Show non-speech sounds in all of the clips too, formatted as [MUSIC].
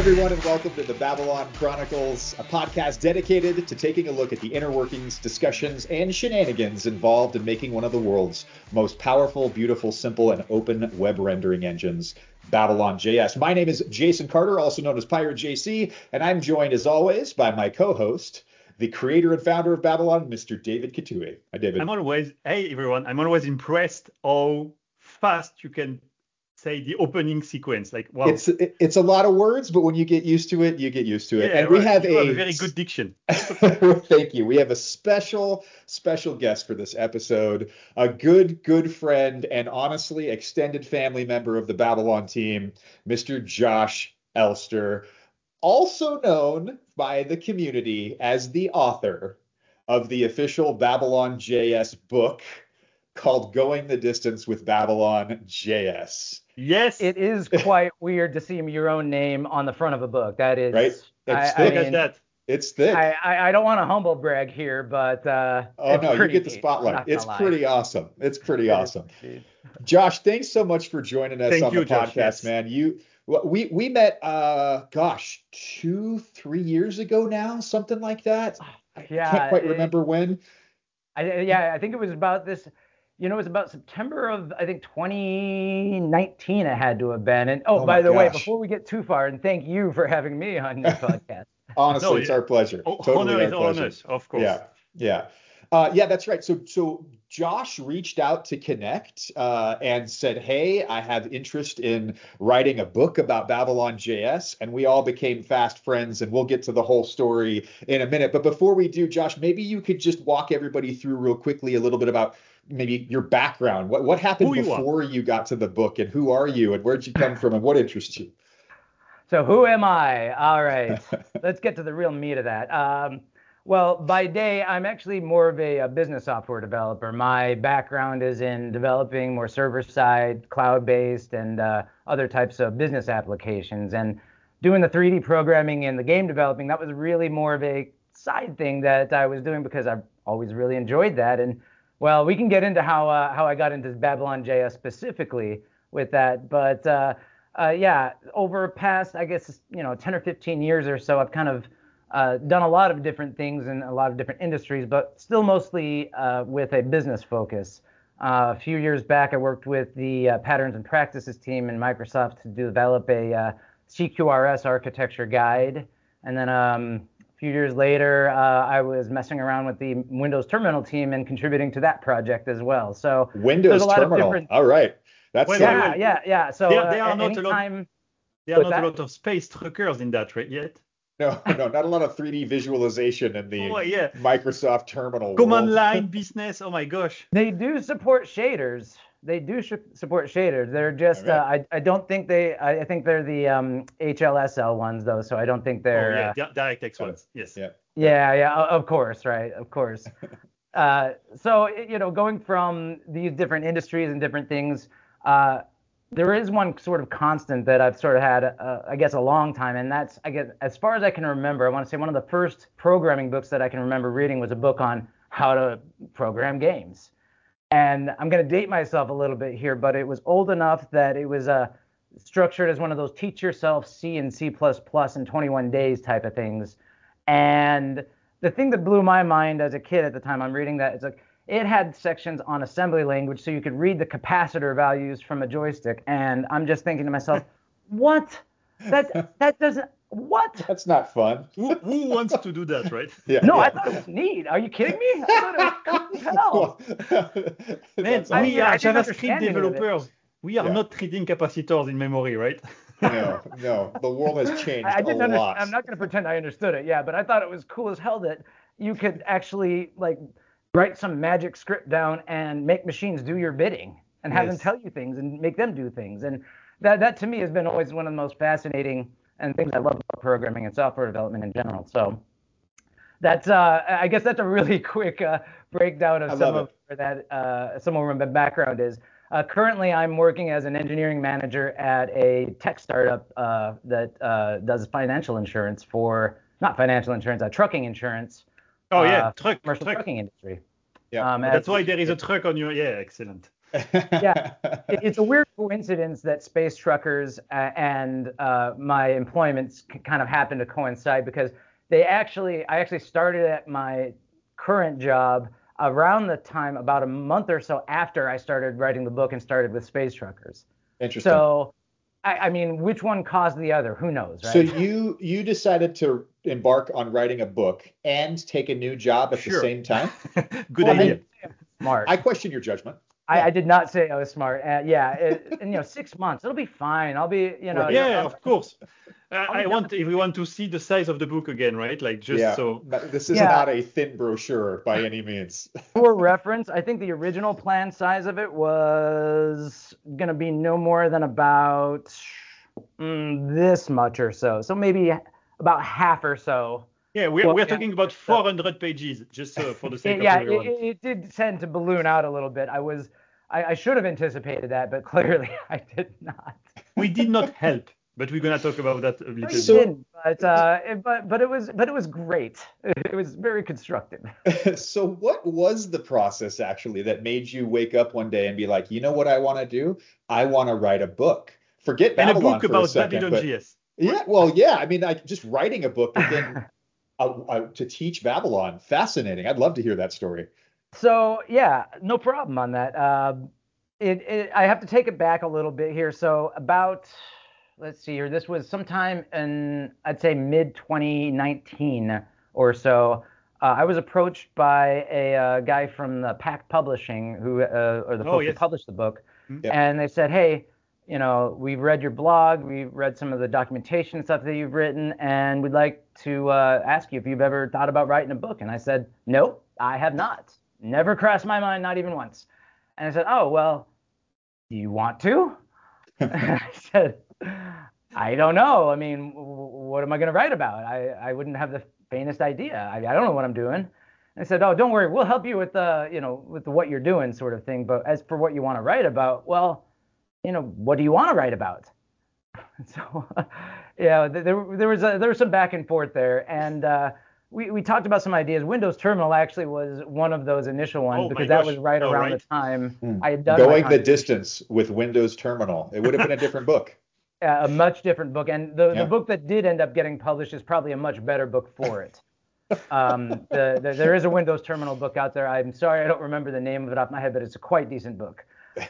everyone, and welcome to the Babylon Chronicles, a podcast dedicated to taking a look at the inner workings, discussions, and shenanigans involved in making one of the world's most powerful, beautiful, simple, and open web rendering engines, Babylon JS. My name is Jason Carter, also known as Pirate JC, and I'm joined as always by my co-host, the creator and founder of Babylon, Mr. David Catuhe. Hi, David. I'm always, hey everyone, I'm always impressed how fast you can say the opening sequence. Like wow, it's it's a lot of words, but when you get used to it, you get used to it. Yeah, and we right. have You a, have a very good diction. [LAUGHS] Thank you. We have a special special guest for this episode, a good good friend and honestly extended family member of the Babylon team, Mr. Josh Elster, also known by the community as the author of the official Babylon JS book called Going the Distance with Babylon JS. Yes, It is quite weird to see your own name on the front of a book. That is Right? I, It's I thick. look at mean, that. It's thick. I, I, I don't want to humble brag here, but uh, oh it's no, you get the spotlight. It's lie. pretty awesome. It's pretty awesome. Josh, thanks so much for joining us Thank on you, the Josh, podcast, yes. man. You we we met uh gosh, 2 3 years ago now, something like that. I Yeah, can't quite it- remember when. I, yeah, I think it was about this. You know, it was about September of I think 2019. It had to have been. And oh, Oh by my the way, before we get too far, and thank you for having me on your [LAUGHS] podcast. Honestly, No, it's yeah. our pleasure. Oh, totally honor our is pleasure. honors, of course. Yeah, yeah, uh, yeah. That's right. So, so Josh reached out to Connect uh, and said, "Hey, I have interest in writing a book about Babylon JS," and we all became fast friends. And we'll get to the whole story in a minute. But before we do, Josh, maybe you could just walk everybody through real quickly a little bit about maybe your background. What what happened you are. before you got to the book, and who are you, and where'd you come from, and what interests you? So who am I? All right, [LAUGHS] let's get to the real meat of that. Um, well, by day, I'm actually more of a, a business software developer. My background is in developing more server-side, cloud-based, and uh, other types of business applications. And doing the 3D programming and the game developing, that was really more of a side thing that I was doing because I've always really enjoyed that. And well, we can get into how uh, how I got into Babylon JS specifically with that, but uh, uh, yeah, over past I guess you know 10 or 15 years or so, I've kind of uh, done a lot of different things in a lot of different industries, but still mostly uh, with a business focus. Uh, a few years back, I worked with the Patterns and Practices team in Microsoft to develop a CQRS architecture guide, and then um, few years later, uh, I was messing around with the Windows Terminal team and contributing to that project as well. So Windows There's a lot of Terminal. different- All right, that's Wait, uh, yeah, wait. yeah, yeah. So There- uh, there are not a lot- anytime, There are What's not a lot of space truckers in that right yet. no, [LAUGHS] no, not a lot of 3D visualization in the Oh yeah, Microsoft Terminal. command world. line [LAUGHS] business. Oh my gosh. They do support shaders. They do sh- support shaders. They're just All uh, I I don't think they I, I think they're the um, HLSL ones though, so I don't think Oh they're yeah, uh, di- DirectX ones. Yes. Yeah. yeah yeah of course right of course. [LAUGHS] uh, so you know going from these different industries and different things, uh, there is one sort of constant that I've sort of had uh, I guess a long time, and that's I guess as far as I can remember, I want to say one of the first programming books that I can remember reading was a book on how to program games and I'm going to date myself a little bit here, but it was old enough that it was uh, structured as one of those teach yourself C and C++ in 21 days type of things. And the thing that blew my mind as a kid at the time I'm reading that, it's like it had sections on assembly language so you could read the capacitor values from a joystick. And I'm just thinking to myself, [LAUGHS] what? That that doesn't what? That's not fun. [LAUGHS] Who, who wants to do that, right? [LAUGHS] Yeah. No, yeah. I thought it was neat. Are you kidding me? I thought it was cool as [LAUGHS] hell. Man, That's I we are I JavaScript understand any of it. developers. We are Yeah. not reading capacitors in memory, right? no, no. The world has changed I, I didn't a understand. lot. I'm not going to pretend I understood it. Yeah, but I thought it was cool as hell that you could actually like write some magic script down and make machines do your bidding and have them tell you things and make them do things. And that that to me has been always one of the most fascinating and things I love about programming and software development in general. So that's uh, I guess that's a really [LAUGHS] quick uh, breakdown of I some of where that uh, some of my background is. Uh, currently, I'm working as an engineering manager at a tech startup uh, that uh, does financial insurance for not financial insurance, uh, trucking insurance. Oh yeah, truck, commercial truck. trucking industry. Yeah. Um, That's why there is a truck on your. Yeah, excellent. Yeah, [LAUGHS] it's a weird coincidence that Space Truckers and uh, my employments kind of happened to coincide because they actually, I actually started at my current job around the time, about a month or so after I started writing the book and started with Space Truckers. Interesting. So, I, I mean, which one caused the other? Who knows, right? So you you decided to embark on writing a book and take a new job at Sure. the same time. [LAUGHS] Good Well, idea. Smart. I question your judgment. I, I did not say I was smart. Uh, yeah, it, and you know, six months, it'll be fine. I'll be, you know, Right. Yeah, I'll- of course. Uh, I want if we want to see the size of the book again, right? Like just yeah. so. This is Yeah. not a thin brochure by any means. [LAUGHS] for reference, I think the original plan size of it was gonna be no more than about mm, this much or so. So maybe about half or so. Yeah, we're, Well, we're yeah. talking about 400 pages, just uh, for the [LAUGHS] sake It- yeah, of it, everyone. it, it did tend to balloon out a little bit. I was, I, I should have anticipated that, but [LAUGHS] clearly I did not. we did not help, but we're gonna talk about that a little bit. So- didn't, but uh, it, but but it was but it was great. [LAUGHS] It was very constructive. [LAUGHS] so what was the process actually that made you wake up one day and be like, you know what I want to do? I want to write a book. Forget and a Babylon book for about a second, Babylon but GS. yeah, well, yeah. I mean, like just writing a book, but then uh, uh, to teach Babylon, fascinating. I'd love to hear that story. So yeah, no problem on that. Um, it, it I have to take it back a little bit here. So about let's see here. This was sometime in I'd say mid 2019 or so. Uh, I was approached by a uh, guy from the Packt Publishing, who uh, or the Oh, folks yes. who published the book, Mhm. Yeah. and they said, "Hey, you know, we've read your blog, we've read some of the documentation and stuff that you've written, and we'd like to uh, ask you if you've ever thought about writing a book." And I said, "Nope, I have not. Never crossed my mind, not even once." And I said, "Oh well, do you want to?" [LAUGHS] [LAUGHS] I said, I don't know. I mean, w- what am I going to write about? I, I wouldn't have the faintest idea. I, I don't know what I'm doing. And I said, oh, don't worry. We'll help you with the, you know, with the what you're doing sort of thing. But as for what you want to write about, well, you know, what do you want to write about? [LAUGHS] So, yeah, there, there was a, there was some back and forth there, and uh, we we talked about some ideas. Windows Terminal actually was one of those initial ones Oh because that gosh. was right Oh, around right. the time Hmm. I had done my Going the distance with Windows Terminal. It would have been a different book. [LAUGHS] a much different book, and the, Yeah. the book that did end up getting published is probably a much better book for it. um, the, the, there is a Windows Terminal book out there. I'm sorry I don't remember the name of it off my head, but it's a quite decent book.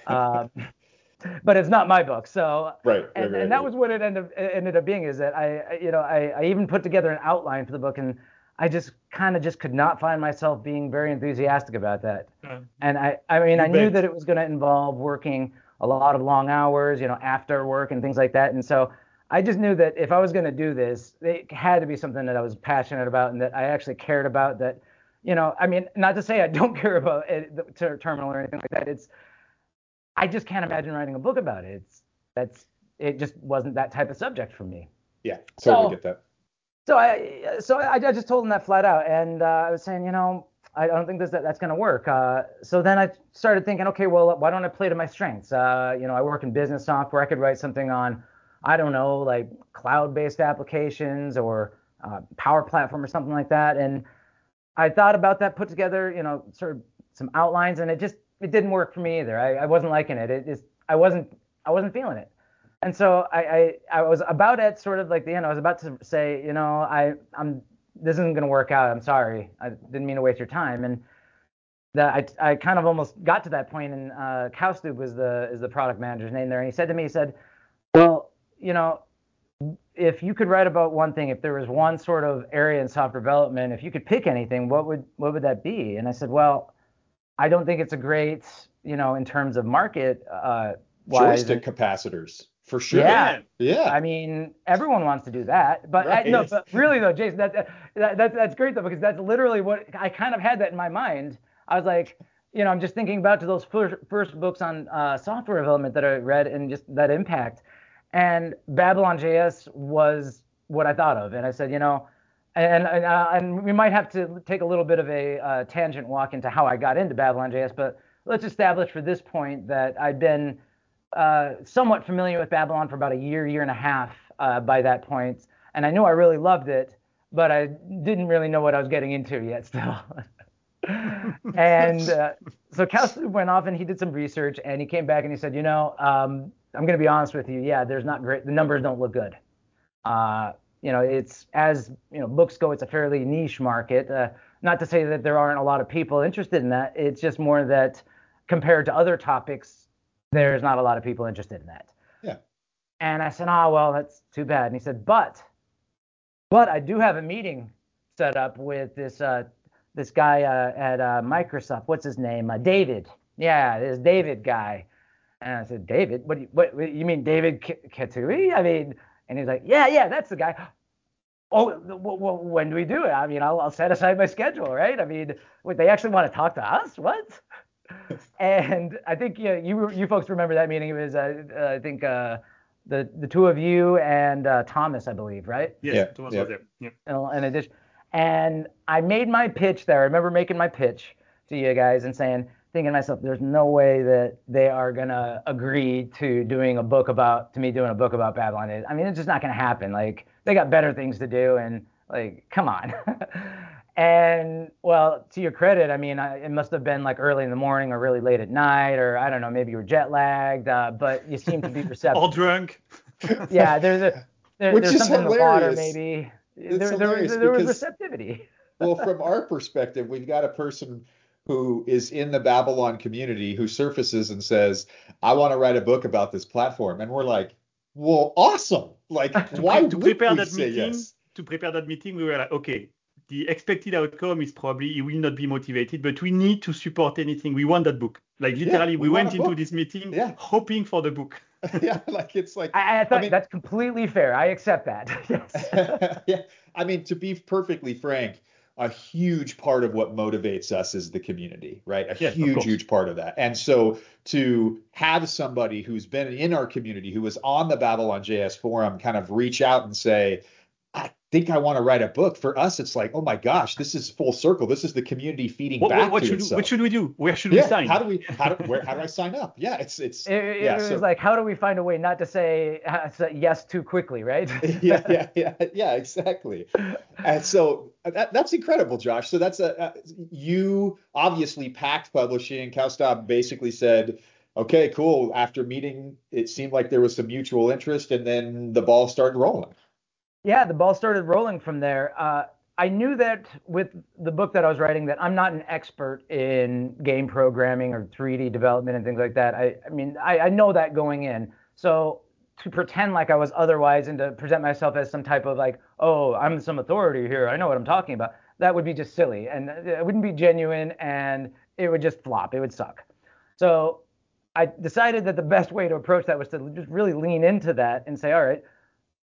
Um, [LAUGHS] but it's not my book, so Right. right, and, right, and that right. was what it ended up, ended up being is that I, I- you know, I, I even put together an outline for the book, and I just kind of just could not find myself being very enthusiastic about that. Uh, And I, I mean, You I knew that it was going to involve working a lot of long hours, you know, after work and things like that. And so I just knew that if I was going to do this, it had to be something that I was passionate about and that I actually cared about. That, you know, I mean, not to say I don't [LAUGHS] care about it, the ter- terminal or anything like that. It's, I just can't imagine writing a book about it. It's, that's, it just wasn't that type of subject for me. Yeah, totally So- get that. So I, so I, I just told him that flat out, and uh, I was saying, you know, I don't think this that, that's going to work. Uh, so then I started thinking, okay, well, why don't I play to my strengths? Uh, you know, I work in business software. I could write something on, I don't know, like cloud-based applications or uh, Power Platform or something like that. And I thought about that, put together, you know, sort of some outlines, and it just it didn't work for me either. I, I wasn't liking it. It just I wasn't I wasn't feeling it. And so I, I I was about at sort of like the end. I was about to say, you know, I I'm this isn't going to work out. I'm sorry. I didn't mean to waste your time. And that I I kind of almost got to that point. And uh, Kaustubh was the is the product manager's name there, and he said to me, he said, well, you know, if you could write about one thing, if there was one sort of area in software development, if you could pick anything, what would what would that be? And I said, well, I don't think it's a great, you know, in terms of market uh. Joystick capacitors, for sure. Yeah. Yeah. I mean, everyone wants to do that, but I, no, but really though, Jason, that, that that that's great though because that's literally what I kind of had that in my mind. I was like, you know, I'm just thinking about to those first first books on uh, software development that I read and just that impact, and Babylon JS was what I thought of, and I said, you know, and and, uh, and we might have to take a little bit of a uh, tangent walk into how I got into Babylon JS, but let's establish for this point that I'd been uh, somewhat familiar with Babylon for about a year, year and a half uh, by that point, and I knew I really loved it, but I didn't really know what I was getting into yet still. [LAUGHS] and uh, so Cal went off and he did some research and he came back and he said, you know, um, I'm going to be honest with you. Yeah, there's not great. The numbers don't look good. Uh, you know, it's as you know, books go, it's a fairly niche market. Uh, not to say that there aren't a lot of people interested in that. It's just more that compared to other topics, there's not a lot of people interested in that. Yeah. And I said, oh well, that's too bad. And he said, but, but I do have a meeting set up with this uh, this guy uh, at uh, Microsoft. What's his name? Uh, David. Yeah, this David guy. And I said, David, what, do you, what, what you mean David Catuhe? I mean, and he's like, yeah, yeah, that's the guy. Oh, when do we do it? I mean, I'll, I'll set aside my schedule, right? I mean, they actually want to talk to us? What? And I think you, know, you you folks remember that meeting. It was uh, uh, I think uh, the the two of you and uh, Thomas, I believe, right? Yes, yeah, Thomas yeah. was there. Yeah. In addition, and I made my pitch there. I remember making my pitch to you guys and saying, thinking to myself, there's no way that they are gonna agree to doing a book about to me doing a book about Babylon. I mean, it's just not gonna happen. Like they got better things to do, and like, come on. [LAUGHS] and well, to your credit, I mean, I, it must have been like early in the morning or really late at night, or I don't know, maybe you were jet lagged, uh, but you seem to be [LAUGHS] receptive. All drunk. [LAUGHS] yeah, there's a there, there's something hilarious. in the water, maybe. There, there, there was receptivity. [LAUGHS] well, from our perspective, we've got a person who is in the Babylon community who surfaces and says, I want to write a book about this platform. And we're like, well, awesome. Like, why to, prepare that meeting, yes? To prepare that meeting, we were like, okay, the expected outcome is probably he will not be motivated, but we need to support anything. We want that book. Like literally, yeah, we, we went into this meeting yeah. hoping for the book. [LAUGHS] yeah, like it's like I, I thought I mean, that's completely fair. I accept that. [LAUGHS] yes. [LAUGHS] yeah, I mean to be perfectly frank, a huge part of what motivates us is the community, right? A yeah, huge, huge part of that. And so to have somebody who's been in our community, who was on the Babylon JS forum, kind of reach out and say, I think I want to write a book. For us, it's like, oh my gosh, this is full circle. This is the community feeding what, back what, to should, itself. What should we do? Where should yeah, we sign? How do we? How do, where, how do I sign up? Yeah, it's it's. It, it, yeah, it so, was like, how do we find a way not to say, [LAUGHS] yes too quickly, right? [LAUGHS] yeah, yeah, yeah, yeah, exactly. And so uh, that, that's incredible, Josh. So that's a uh, you obviously Packt Publishing. Kaustubh basically said. Okay, cool. After meeting, it seemed like there was some mutual interest, and then the ball started rolling. Yeah, the ball started rolling from there. Uh, I knew that with the book that I was writing that I'm not an expert in game programming or 3D development and things like that. I, I mean, I, I know that going in. So to pretend like I was otherwise and to present myself as some type of like, oh, I'm some authority here. I know what I'm talking about. That would be just silly and it wouldn't be genuine and it would just flop. It would suck. So I decided that the best way to approach that was to just really lean into that and say, all right,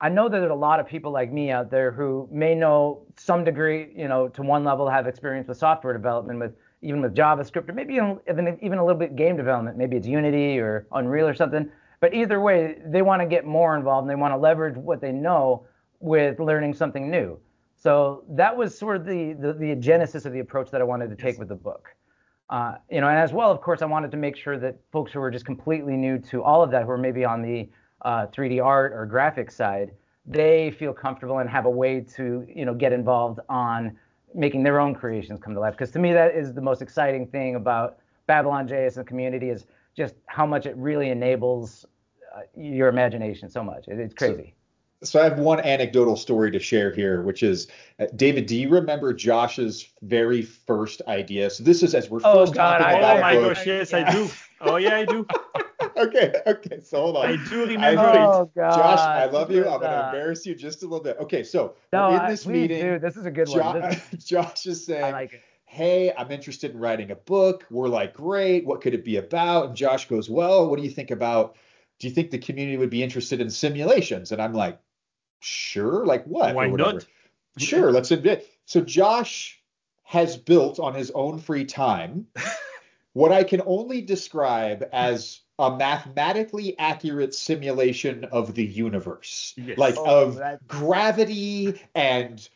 I know that there's a lot of people like me out there who may know some degree, you know, to one level have experience with software development, with even with JavaScript, or maybe even, even a little bit game development. Maybe it's Unity or Unreal or something. But either way, they want to get more involved and they want to leverage what they know with learning something new. So that was sort of the, the, the genesis of the approach that I wanted to take with the book. Uh, you know, and as well, of course, I wanted to make sure that folks who were just completely new to all of that, who are maybe on the uh, 3D art or graphics side, they feel comfortable and have a way to you know get involved on making their own creations come to life. Because to me, that is the most exciting thing about Babylon JS and the community is just how much it really enables uh, your imagination so much. It, it's crazy. So, so, I have one anecdotal story to share here, which is uh, David. Do you remember Josh's very first idea? So this is as we're oh, first God, talking I, about. Oh my gosh, yes, yeah. I do. Oh yeah, I do. [LAUGHS] [LAUGHS] okay, okay. So hold on. I do remember I, oh, God. Josh, I love you. I'm going to embarrass you just a little bit. Okay, so no, in this I, meeting, dude, this is a good jo- one. [LAUGHS] Josh is saying, like hey, I'm interested in writing a book. We're like, great. What could it be about? And Josh goes, well, what do you think about? Do you think the community would be interested in simulations? And I'm like, sure. Like what? Why not? Sure, let's admit. So Josh has built on his own free time [LAUGHS] what I can only describe as a mathematically accurate simulation of the universe, yes. like oh, of that's... gravity and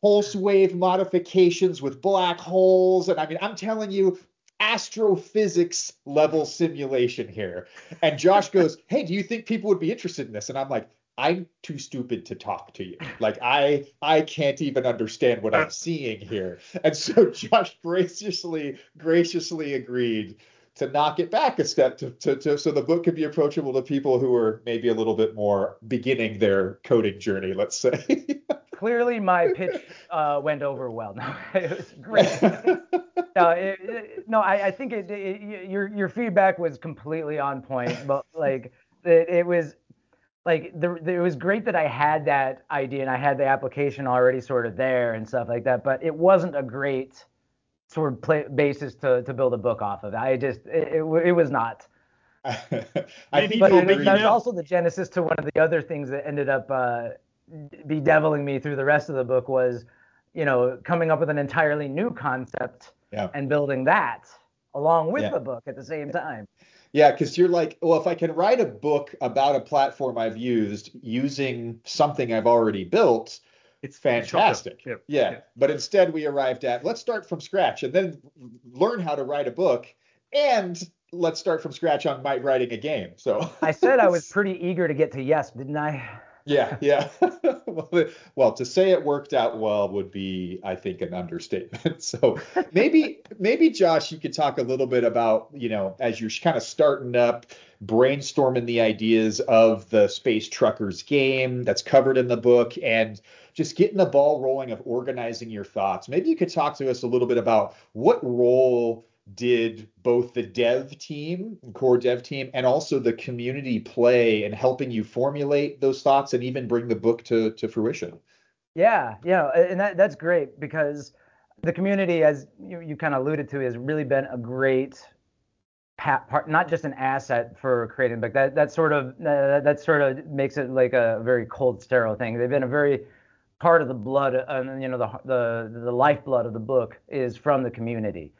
pulse wave modifications with black holes. And I mean, I'm telling you, astrophysics level simulation here. And Josh [LAUGHS] goes, Hey, do you think people would be interested in this? And I'm like, I'm too stupid to talk to you. Like I I can't even understand what I'm [LAUGHS] seeing here. And so Josh graciously graciously agreed to knock it back a step to, to, to so the book could be approachable to people who are maybe a little bit more beginning their coding journey, let's say. [LAUGHS] Clearly, my pitch uh, went over well. [LAUGHS] No, it was great. [LAUGHS] no, it, it, no, I, I think it, your your feedback was completely on point. But like, it, was like the, the, it was great that I had that idea and I had the application already sort of there and stuff like that. But it wasn't a great sort of play, basis to to build a book off of. I just it, it, it was not. [LAUGHS] I think but it, that's also the genesis to one of the other things that ended up uh, bedeviling me through the rest of the book was, you know, coming up with an entirely new concept yeah. and building that along with yeah. the book at the same time. Yeah, because you're like, well, if I can write a book about a platform I've used using something I've already built, it's fantastic. Yep. Yeah. yeah. But instead, we arrived at let's start from scratch and then learn how to write a book and let's start from scratch on writing a game. So I said I was [LAUGHS] pretty eager to get to yes, didn't I? Yeah, yeah. [LAUGHS] well, to say it worked out well would be, I think, an understatement. [LAUGHS] So maybe, maybe Josh, you could talk a little bit about, you know, as you're kind of starting up, brainstorming the ideas of the Space Truckers game that's covered in the book, and just getting the ball rolling of organizing your thoughts. Maybe you could talk to us a little bit about what role did both the dev team, core dev team, and also the community play in helping you formulate those thoughts and even bring the book to, to fruition? Yeah, yeah, and that, that's great because the community, as you, you kind of alluded to, has really been a great part, not just an asset for creating but That that sort of uh, that sort of makes it like a very cold, sterile thing. They've been a very part of the blood, uh, you know, the the the lifeblood of the book is from the community.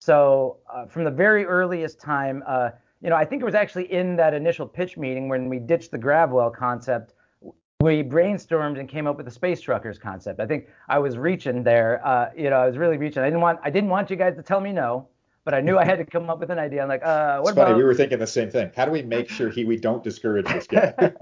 So uh, from the very earliest time, uh, you know, I think it was actually in that initial pitch meeting when we ditched the Gravwell concept, we brainstormed and came up with the space truckers concept. I think I was reaching there. Uh, you know, I was really reaching. I didn't want I didn't want you guys to tell me no, but I knew I had to come up with an idea. I'm like, uh, what it's about? Funny, we were thinking the same thing. How do we make sure he we don't discourage this guy? [LAUGHS]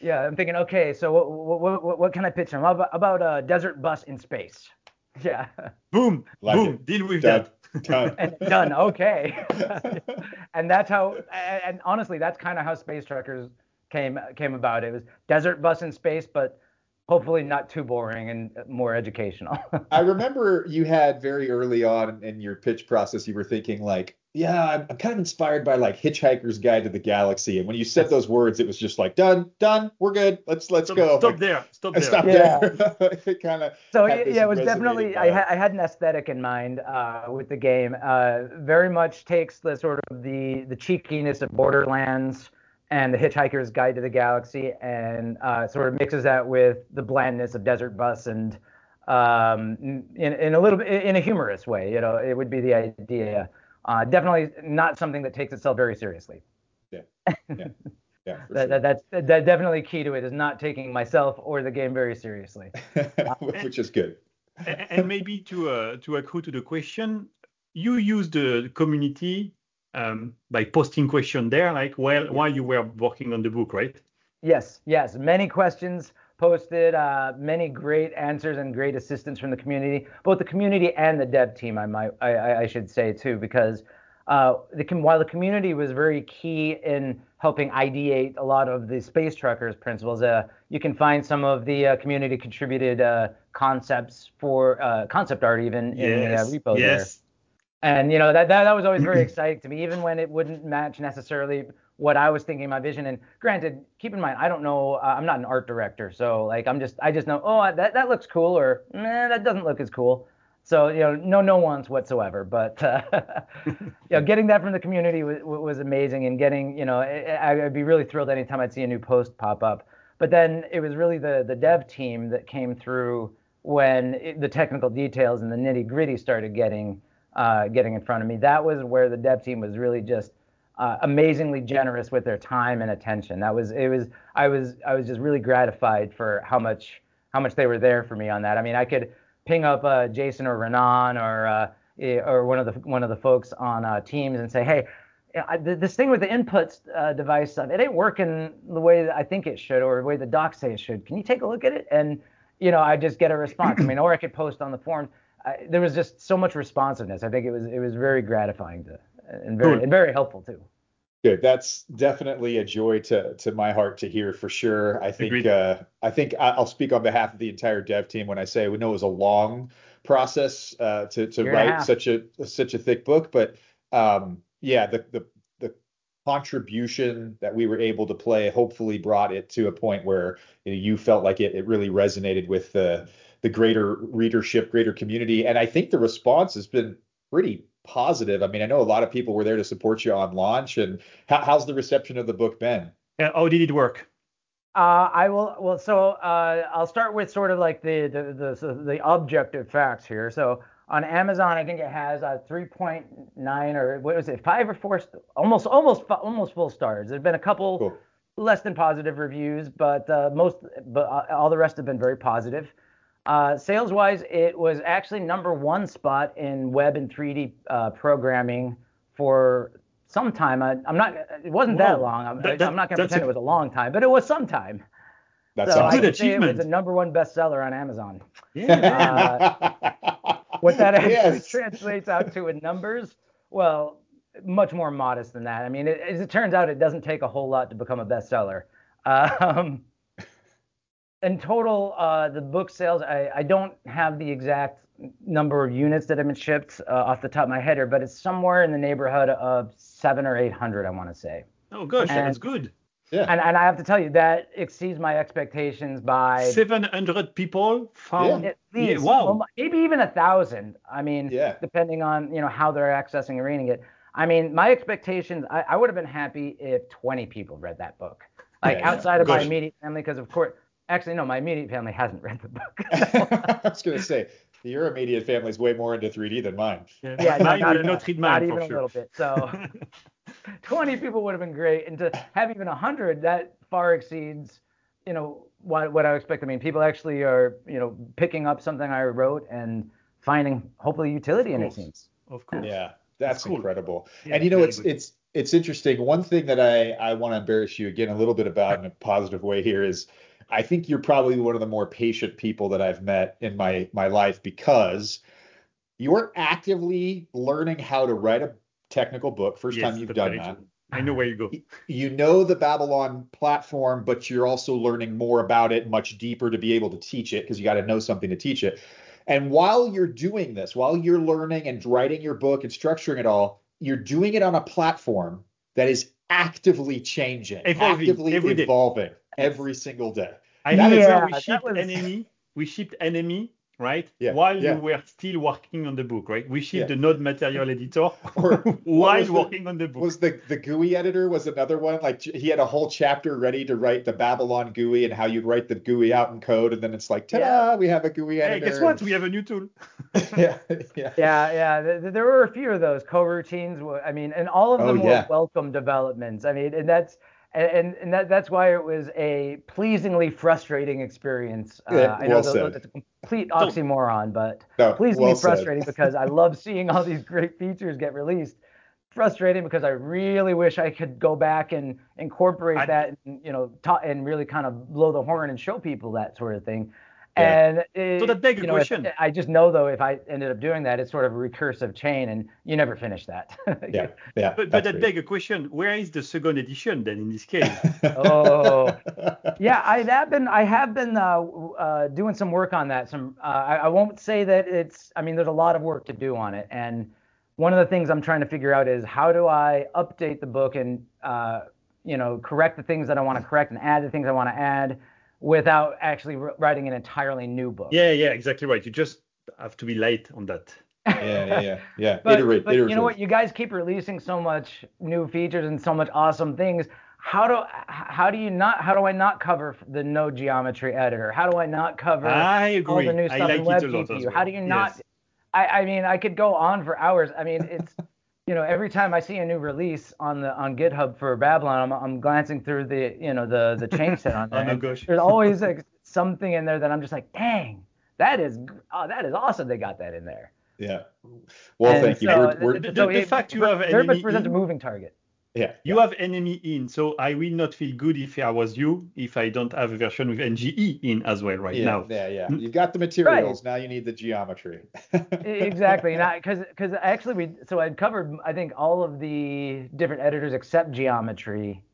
yeah, I'm thinking, okay, so what what, what, what can I pitch him? About, about a desert bus in space? [LAUGHS] Yeah. Boom. Like boom. It. Deal with done. that. Done. [LAUGHS] done. Okay. [LAUGHS] and that's how. And honestly, that's kind of how Space Truckers came came about. It was desert bus in space, but hopefully not too boring and more educational. I remember you had very early on in your pitch process, you were thinking like, yeah, I'm, I'm, kind of inspired by like Hitchhiker's Guide to the Galaxy. And when you said those words, it was just like done, done, we're good. Let's let's stop, go. Stop like, there. Stop there. Stop yeah. there. [LAUGHS] it kind of. So yeah, it was definitely. I, ha- I, had an aesthetic in mind uh, with the game. Uh, very much takes the sort of the the cheekiness of Borderlands and the Hitchhiker's Guide to the Galaxy, and uh, sort of mixes that with the blandness of Desert Bus and um, in in a little bit in a humorous way. You know, it would be the idea. Uh, definitely not something that takes itself very seriously. Yeah. [LAUGHS] Yeah. Yeah, that, sure. that's that definitely key to it is not taking myself or the game very seriously, [LAUGHS] which is good. and maybe to uh, to accrue to the question, you use the community um, by posting question there, like while while you were working on the book, right? Yes, yes, many questions posted uh, many great answers and great assistance from the community, both the community and the dev team. I might, I, I should say too, because uh, the, while the community was very key in helping ideate a lot of the space truckers principles, uh, you can find some of the uh, community contributed uh, concepts for uh, concept art even yes. in the repo yes. there. And you know that, that that was always very [CLEARS THROAT] exciting to me, even when it wouldn't match necessarily what I was thinking, my vision. And granted, keep in mind, I don't know, uh, I'm not an art director, so like I'm just, I just know, oh, that that looks cool, or eh, that doesn't look as cool. So you know, no no nuance whatsoever. But [LAUGHS] uh, you know, getting that from the community was, was amazing, and getting, you know, I, I'd be really thrilled anytime I'd see a new post pop up. But then it was really the the dev team that came through when it, the technical details and the nitty gritty started getting uh, getting in front of me. That was where the dev team was really just uh, amazingly generous with their time and attention. That was it was I was I was just really gratified for how much how much they were there for me on that. I mean, I could ping up uh, Jason or Renan or uh, or one of the one of the folks on uh, Teams and say, hey, I, this thing with the inputs uh, device it ain't working the way that I think it should or the way the docs say it should. Can you take a look at it? And, you know, I just get a response. I mean, or I could post on the forum. I, there was just so much responsiveness. I think it was it was very gratifying to and very and very helpful too. Good. That's definitely a joy to to my heart to hear for sure. I think uh, I think I'll speak on behalf of the entire dev team when I say we know it was a long process uh, to to write such a such a thick book, but um, yeah, the the the contribution that we were able to play hopefully brought it to a point where you, know, you felt like it it really resonated with the the greater readership, greater community, and I think the response has been pretty positive. I mean, I know a lot of people were there to support you on launch, and how, how's the reception of the book been? Uh, how did it work? Uh, I will. Well, so uh, I'll start with sort of like the the the, the objective facts here. So on Amazon, I think it has a 3.9 or what was it, five or four, almost almost almost full stars. There've been a couple cool. less than positive reviews, but uh, most, but uh, all the rest have been very positive. Uh, sales wise, it was actually number one spot in web and 3D uh, programming for some time. I, am not. It wasn't Whoa. that long. I'm, that, I'm not going to pretend a, it was a long time, but it was some time. That's so a good achievement. It was a number one bestseller on Amazon. Yeah. Uh, what that actually yes. [LAUGHS] translates out to in numbers, well, much more modest than that. I mean, it, as it turns out, it doesn't take a whole lot to become a bestseller. [LAUGHS] Um, in total, uh, the book sales, I, I, don't have the exact number of units that have been shipped uh, off the top of my head here, but it's somewhere in the neighborhood of seven or eight hundred, I want to say. Oh, gosh, and, that's good. Yeah. And, and I have to tell you, that exceeds my expectations by 700 people found. Yeah. At least, yeah, wow. Well, maybe even a thousand. I mean, yeah. depending on you know how they're accessing and reading it. I mean, my expectations, I, I would have been happy if 20 people read that book. Like yeah, outside of my immediate family, because of course, Actually, no, my immediate family hasn't read the book. [LAUGHS] [LAUGHS] Uh, I was going to say, your immediate family is way more into 3D than mine. Yeah, yeah not, not, not, not even a little bit. So [LAUGHS] 20 people would have been great. And to have even 100, that far exceeds, you know, what, what I expect. I mean, people actually are, you know, picking up something I wrote and finding hopefully utility in it seems. Of course. Yeah, that's, cool. incredible. Yeah, and you know, it's good. it's it's interesting. One thing that I I want to embarrass you again a little bit about in a positive way here is I think you're probably one of the more patient people that I've met in my my life because you're actively learning how to write a technical book. First yes, time you've done that. I know where you go. You know the Babylon platform, but you're also learning more about it much deeper to be able to teach it because you got to know something to teach it. And while you're doing this, while you're learning and writing your book and structuring it all, you're doing it on a platform that is actively changing, Evolving, actively evolving day. Every single day. I know yeah, we shipped was... NME, we shipped NME, right? Yeah, While yeah. you were still working on the book, right? We shipped yeah. the node material editor [LAUGHS] or, [LAUGHS] while working on the book. Was the the GUI editor was another one? Like he had a whole chapter ready to write the Babylon GUI and how you'd write the GUI out in code, and then it's like, ta-da, yeah. we have a GUI editor. Hey, guess what? We have a new tool. [LAUGHS] yeah, yeah, yeah, yeah. There were a few of those coroutines. I mean, and all of oh, them oh, were welcome developments. I mean, and that's and, and that, that's why it was a pleasingly frustrating experience. Uh, yeah, I know well that's a complete oxymoron, but no, pleasingly well frustrating because I [LAUGHS] love seeing all these great features get released. Frustrating because I really wish I could go back and incorporate I, that, and, you know, ta- and really kind of blow the horn and show people that sort of thing. And it, so the big you know, question. If, I just know though, if I ended up doing that, it's sort of a recursive chain, and you never finish that. [LAUGHS] yeah, yeah. But, but that big question: Where is the second edition then in this case? [LAUGHS] oh, yeah. I have been I have been uh, uh, doing some work on that. Some uh, I, I won't say that it's. I mean, there's a lot of work to do on it, and one of the things I'm trying to figure out is how do I update the book and uh, you know correct the things that I want to correct and add the things I want to add without actually writing an entirely new book. Yeah, yeah, exactly right. You just have to be late on that. [LAUGHS] yeah, yeah, yeah, yeah. but, iterate, but iterate. you know what? You guys keep releasing so much new features and so much awesome things. How do how do you not how do I not cover the node geometry editor? How do I not cover I agree. all the new stuff like in WebGPU? Well. How do you not? Yes. I, I mean, I could go on for hours. I mean, it's [LAUGHS] you know, every time I see a new release on the on GitHub for Babylon, I'm, I'm glancing through the you know the the change set on [LAUGHS] there. oh, gosh. There's always like something in there that I'm just like, dang, that is oh, that is awesome. They got that in there. Yeah. Well, and thank so you. We're, we're, the, the, the, fact you have much presents a moving target. Yeah. You yeah. have NME in, so I will not feel good if I was you if I don't have a version with NGE in as well right yeah, now. Yeah, yeah. You've got the materials. Right. Now you need the geometry. exactly. Because because actually we so I covered I think all of the different editors except geometry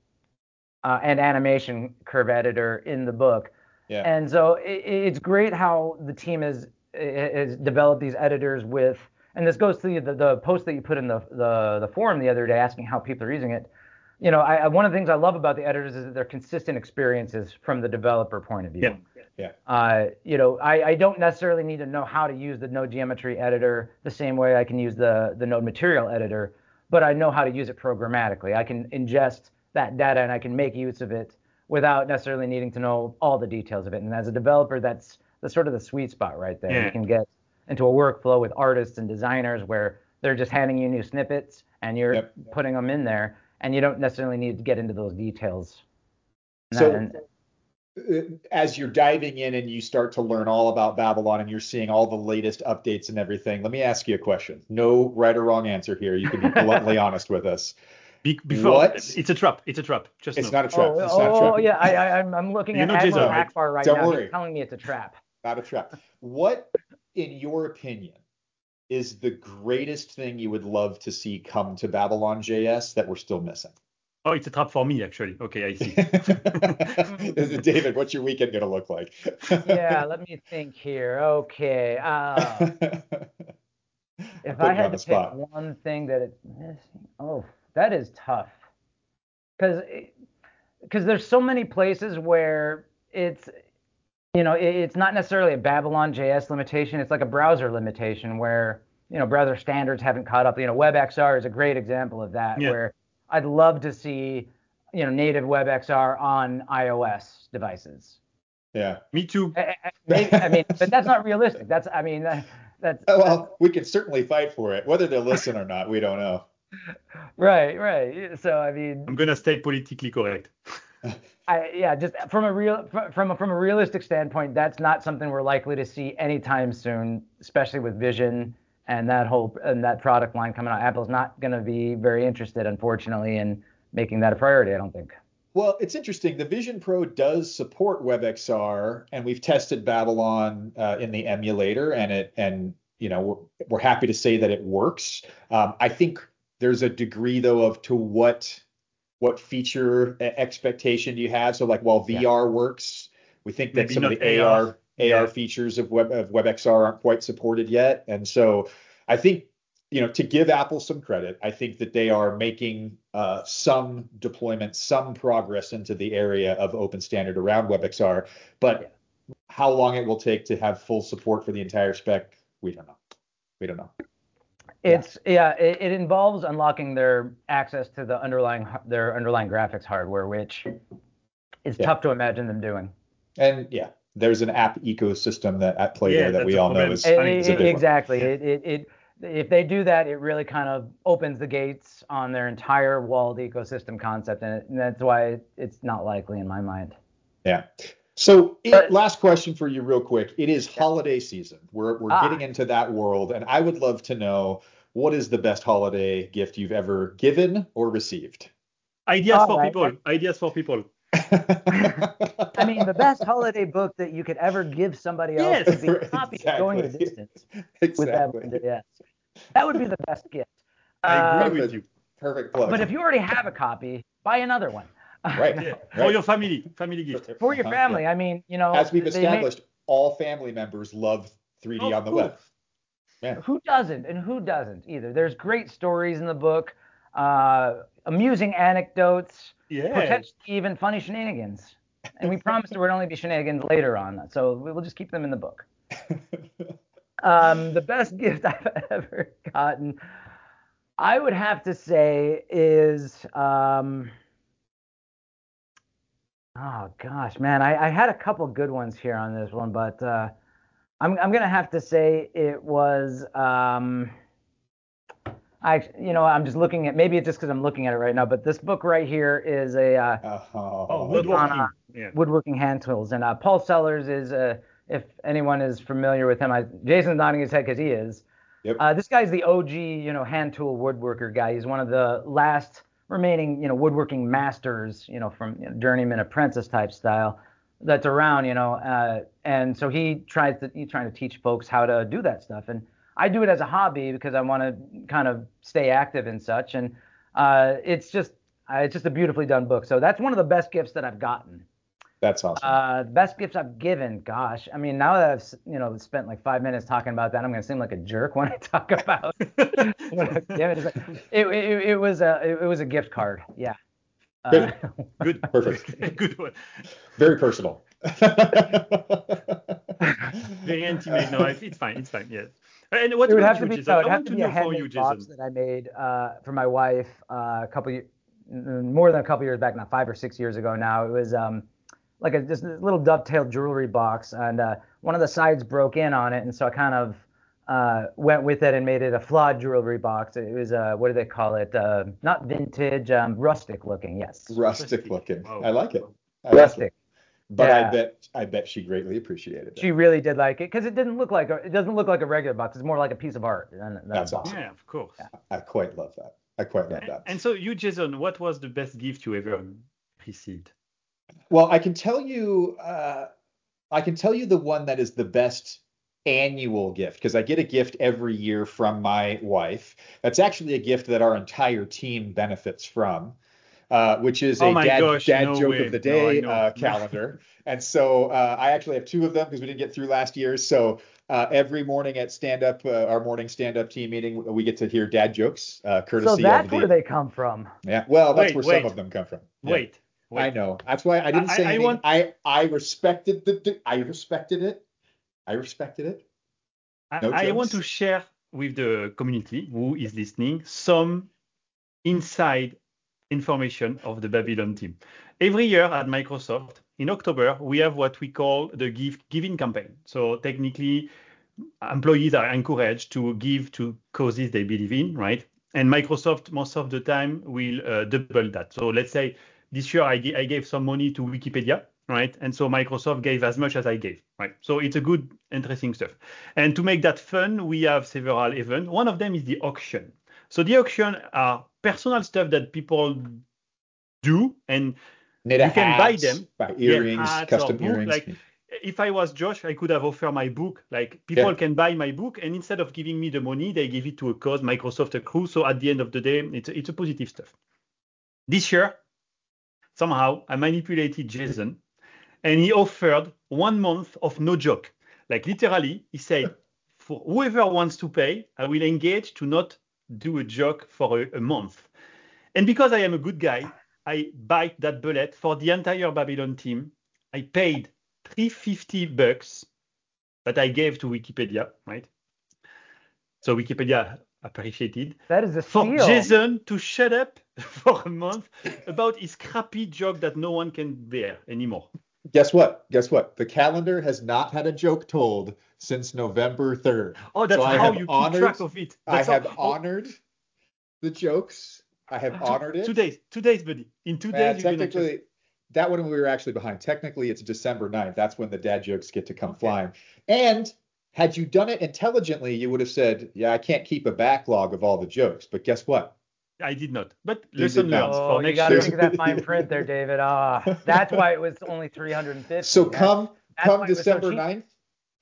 uh, and animation curve editor in the book. Yeah. And so it, it's great how the team has has developed these editors with and this goes to the, the post that you put in the, the, the forum the other day asking how people are using it. You know, I, one of the things I love about the editors is that they're consistent experiences from the developer point of view. Yeah. Yeah. Uh, you know, I, I don't necessarily need to know how to use the Node Geometry editor the same way I can use the, the Node Material editor, but I know how to use it programmatically. I can ingest that data and I can make use of it without necessarily needing to know all the details of it. And as a developer, that's the sort of the sweet spot right there. Yeah. You can get into a workflow with artists and designers where they're just handing you new snippets and you're yep. putting them in there and you don't necessarily need to get into those details. So and, uh, as you're diving in and you start to learn all about Babylon and you're seeing all the latest updates and everything, let me ask you a question. No right or wrong answer here. You can be bluntly [LAUGHS] honest with us. Be- before what? it's a trap. It's a trap. Just it's know. not a trap. Oh, it's not oh, a trap. oh yeah, I, I, I'm looking at Admiral Ackbar right Don't now. Worry. He's telling me it's a trap. Not a trap. What in your opinion, is the greatest thing you would love to see come to Babylon JS that we're still missing? Oh, it's a trap for me, actually. Okay, I see. [LAUGHS] David, what's your weekend going to look like? yeah, let me think here. Okay. [LAUGHS] Uh, if I had to pick one thing that it's missing, oh, that is tough. Because because there's so many places where it's you know, it's not necessarily a Babylon JS limitation. It's like a browser limitation where, you know, browser standards haven't caught up. You know, WebXR is a great example of that, yeah. where I'd love to see, you know, native WebXR on iOS devices. Yeah, me too. Maybe, I mean, but that's not realistic. That's, I mean, that's. Oh, well, we can certainly fight for it. Whether they'll listen or not, we don't know. [LAUGHS] Right, right. So, I mean. I'm gonna stay politically correct. [LAUGHS] I, yeah, just from a real from a, from a realistic standpoint, that's not something we're likely to see anytime soon, especially with Vision and that whole and that product line coming out. Apple's not going to be very interested, unfortunately, in making that a priority. I don't think. Well, it's interesting. The Vision Pro does support WebXR, and we've tested Babylon uh, in the emulator, and it and you know we're, we're happy to say that it works. Um, I think there's a degree though of to what what feature expectation do you have? So like while VR yeah. works, we think that Maybe some of the AR AR, yeah. features of Web of WebXR aren't quite supported yet. And so I think you know to give Apple some credit, I think that they are making uh, some deployment, some progress into the area of open standard around WebXR. But yeah. how long it will take to have full support for the entire spec, we don't know. We don't know. It's yeah, yeah it, it, involves unlocking their access to the underlying their underlying graphics hardware, which is yeah. tough to imagine them doing. And yeah, there's an app ecosystem that at play yeah, there that we all know is, it, it, exactly. It, it, it if they do that, it really kind of opens the gates on their entire walled ecosystem concept, and, and that's why it's not likely in my mind. Yeah. So, it, last question for you, real quick. It is holiday season. We're we're ah. getting into that world, and I would love to know what is the best holiday gift you've ever given or received. Ideas All for right. people. Ideas for people. [LAUGHS] I mean, the best holiday book that you could ever give somebody else yes, would be a copy exactly. Going the Distance exactly. with that. Yes, that would be the best gift. I agree uh, with you. Perfect plug. But if you already have a copy, buy another one. Right. [LAUGHS] yeah. right. For your family, family gift. For your family. I mean, you know. As we've established, make... all family members love 3D oh, on the web. Yeah. Who doesn't? And who doesn't either? There's great stories in the book, uh, amusing anecdotes, yeah. potentially even funny shenanigans. And we promised there would only be shenanigans later on, so we'll just keep them in the book. [LAUGHS] um, the best gift [LAUGHS] I've ever gotten, I would have to say, is. Um, Oh gosh, man, I, I had a couple good ones here on this one, but uh, I'm I'm gonna have to say it was. Um, I you know I'm just looking at maybe it's just because I'm looking at it right now, but this book right here is a uh, oh, oh woodworking, on, uh, yeah. woodworking hand tools, and uh, Paul Sellers is uh, if anyone is familiar with him, I, Jason's nodding his head because he is. Yep. Uh, this guy's the OG, you know, hand tool woodworker guy. He's one of the last remaining, you know, woodworking masters, you know, from you know, journeyman apprentice type style that's around, you know. Uh, and so he tries to he's trying to teach folks how to do that stuff. And I do it as a hobby because I want to kind of stay active and such. And uh, it's just uh, it's just a beautifully done book. So that's one of the best gifts that I've gotten. That's awesome. Uh, best gifts I've given. Gosh, I mean, now that I've you know spent like five minutes talking about that, I'm gonna seem like a jerk when I talk [LAUGHS] about. [LAUGHS] it, it, it, it was a it was a gift card. Yeah. Good. Uh, Good. [LAUGHS] Perfect. Good one. Very personal. Very intimate. No, it's fine. It's fine. Yes. And what it would have to be, Jason? I want to know for you, Jason. that I made uh, for my wife uh, a couple, more than a couple years back, not five or six years ago now. It was um, like a just a little dovetail jewelry box, and uh, one of the sides broke in on it, and so I kind of uh, went with it and made it a flawed jewelry box. It was uh, what do they call it? Uh, not vintage, um, rustic looking. Yes. Rustic looking. Oh. I like it. I rustic. Like it. But yeah. I bet I bet she greatly appreciated it. She really did like it because it didn't look like a, it doesn't look like a regular box. It's more like a piece of art than, than That's awesome. Yeah, of course. Yeah. I quite love that. I quite love that. And so you, Jason, what was the best gift you ever received? Well, I can tell you, uh, I can tell you the one that is the best annual gift because I get a gift every year from my wife. That's actually a gift that our entire team benefits from. Uh, which is oh a dad, gosh, dad no joke way. of the day no, uh, calendar. and so uh, I actually have two of them because we didn't get through last year. So uh, every morning at stand up, uh, our morning stand up team meeting, we get to hear dad jokes, courtesy so that's of the. where they come from. Yeah, well, that's wait, where wait. some of them come from. Yeah. Wait, I know. That's why I didn't say I, anything. I, want... I I respected the. I respected it. I respected it. No I, I want to share with the community who is listening some inside information of the Babylon team. Every year at Microsoft, in October, we have what we call the give, giving campaign. So technically, employees are encouraged to give to causes they believe in, right? And Microsoft, most of the time, will uh, double that. So let's say this year I, g- I gave some money to Wikipedia, right? And so Microsoft gave as much as I gave, right? So it's a good, interesting stuff. And to make that fun, we have several events. One of them is the auction. So the auction are personal stuff that people do, and Knit you can buy them. Buy earrings, custom earrings. Like if I was Josh, I could have offered my book. Like people yeah. can buy my book, and instead of giving me the money, they give it to a cause, Microsoft Accrue. So at the end of the day, it's it's a positive stuff. This year, somehow I manipulated Jason, and he offered one month of no joke. Like literally, he said, for whoever wants to pay, I will engage to not do a joke for a, a, month. And because I am a good guy, I bite that bullet for the entire Babylon team. I paid 350 bucks that I gave to Wikipedia, right? So Wikipedia appreciated. That is a steal. for. Jason to shut up [LAUGHS] for a month about his crappy joke that no one can bear anymore. Guess what? Guess what? The calendar has not had a joke told since November 3rd. Oh, that's so how you honored, keep track of it. That's I have how, honored the jokes. I have honored it. Two days, two days, buddy. In two days, uh, technically, that one we were actually behind. Technically, it's December 9th. That's when the dad jokes get to come okay. flying. And had you done it intelligently, you would have said, "Yeah, I can't keep a backlog of all the jokes." But guess what? I did not. But listen, learned. Oh, for you got to think of that fine [LAUGHS] print there, David. Ah, oh, that's why it was only 350. So come that's, come December so 9th,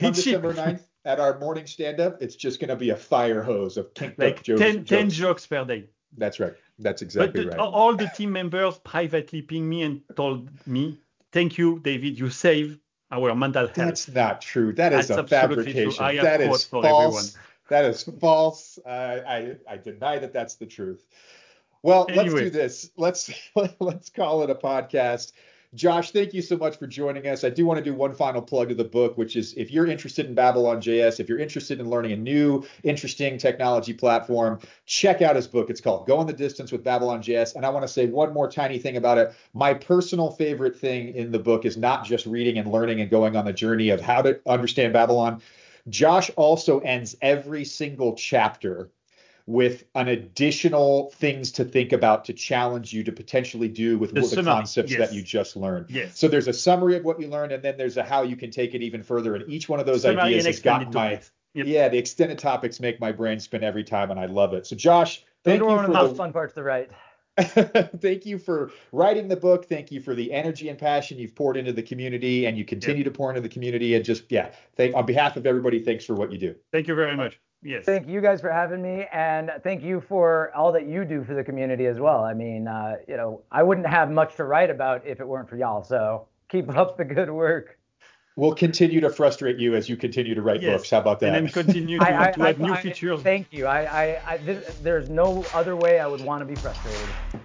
come December 9th [LAUGHS] at our morning stand up, it's just going to be a fire hose of kinked like up jokes. 10, 10 jokes per day. That's right. That's exactly but right. All the team members privately pinged me and told me, "Thank you, David. You saved our mental health." That's not true. That is That's a fabrication. That is false. Everyone. That is [LAUGHS] false. Uh, I I deny that that's the truth. Well, anyway. let's do this. Let's [LAUGHS] let's call it a podcast. Josh, thank you so much for joining us. I do want to do one final plug of the book, which is if you're interested in Babylon JS, if you're interested in learning a new, interesting technology platform, check out his book. It's called Going the Distance with Babylon JS. And I want to say one more tiny thing about it. My personal favorite thing in the book is not just reading and learning and going on the journey of how to understand Babylon. Josh also ends every single chapter with an additional things to think about to challenge you to potentially do with the, the concepts yes. that you just learned. Yes. So there's a summary of what you learned, and then there's a how you can take it even further. And each one of those summary ideas has gotten my yep. yeah. The extended topics make my brain spin every time, and I love it. So Josh, thank you for the fun parts to write. [LAUGHS] thank you for writing the book. Thank you for the energy and passion you've poured into the community, and you continue to pour into the community. And just yeah, thank on behalf of everybody, thanks for what you do. Thank you very much. Yes. Thank you guys for having me, and thank you for all that you do for the community as well. I mean, uh, you know, I wouldn't have much to write about if it weren't for y'all. So keep up the good work we'll continue to frustrate you as you continue to write yes. books. How about that? And then continue to, I, to I, add I, new features. Thank you. I, this, there's no other way I would want to be frustrated. [LAUGHS]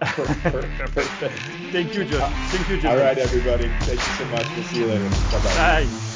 Thank you, John. Thank you, John. All right, everybody. Thank you so much. We'll see you later. Bye-bye. Bye.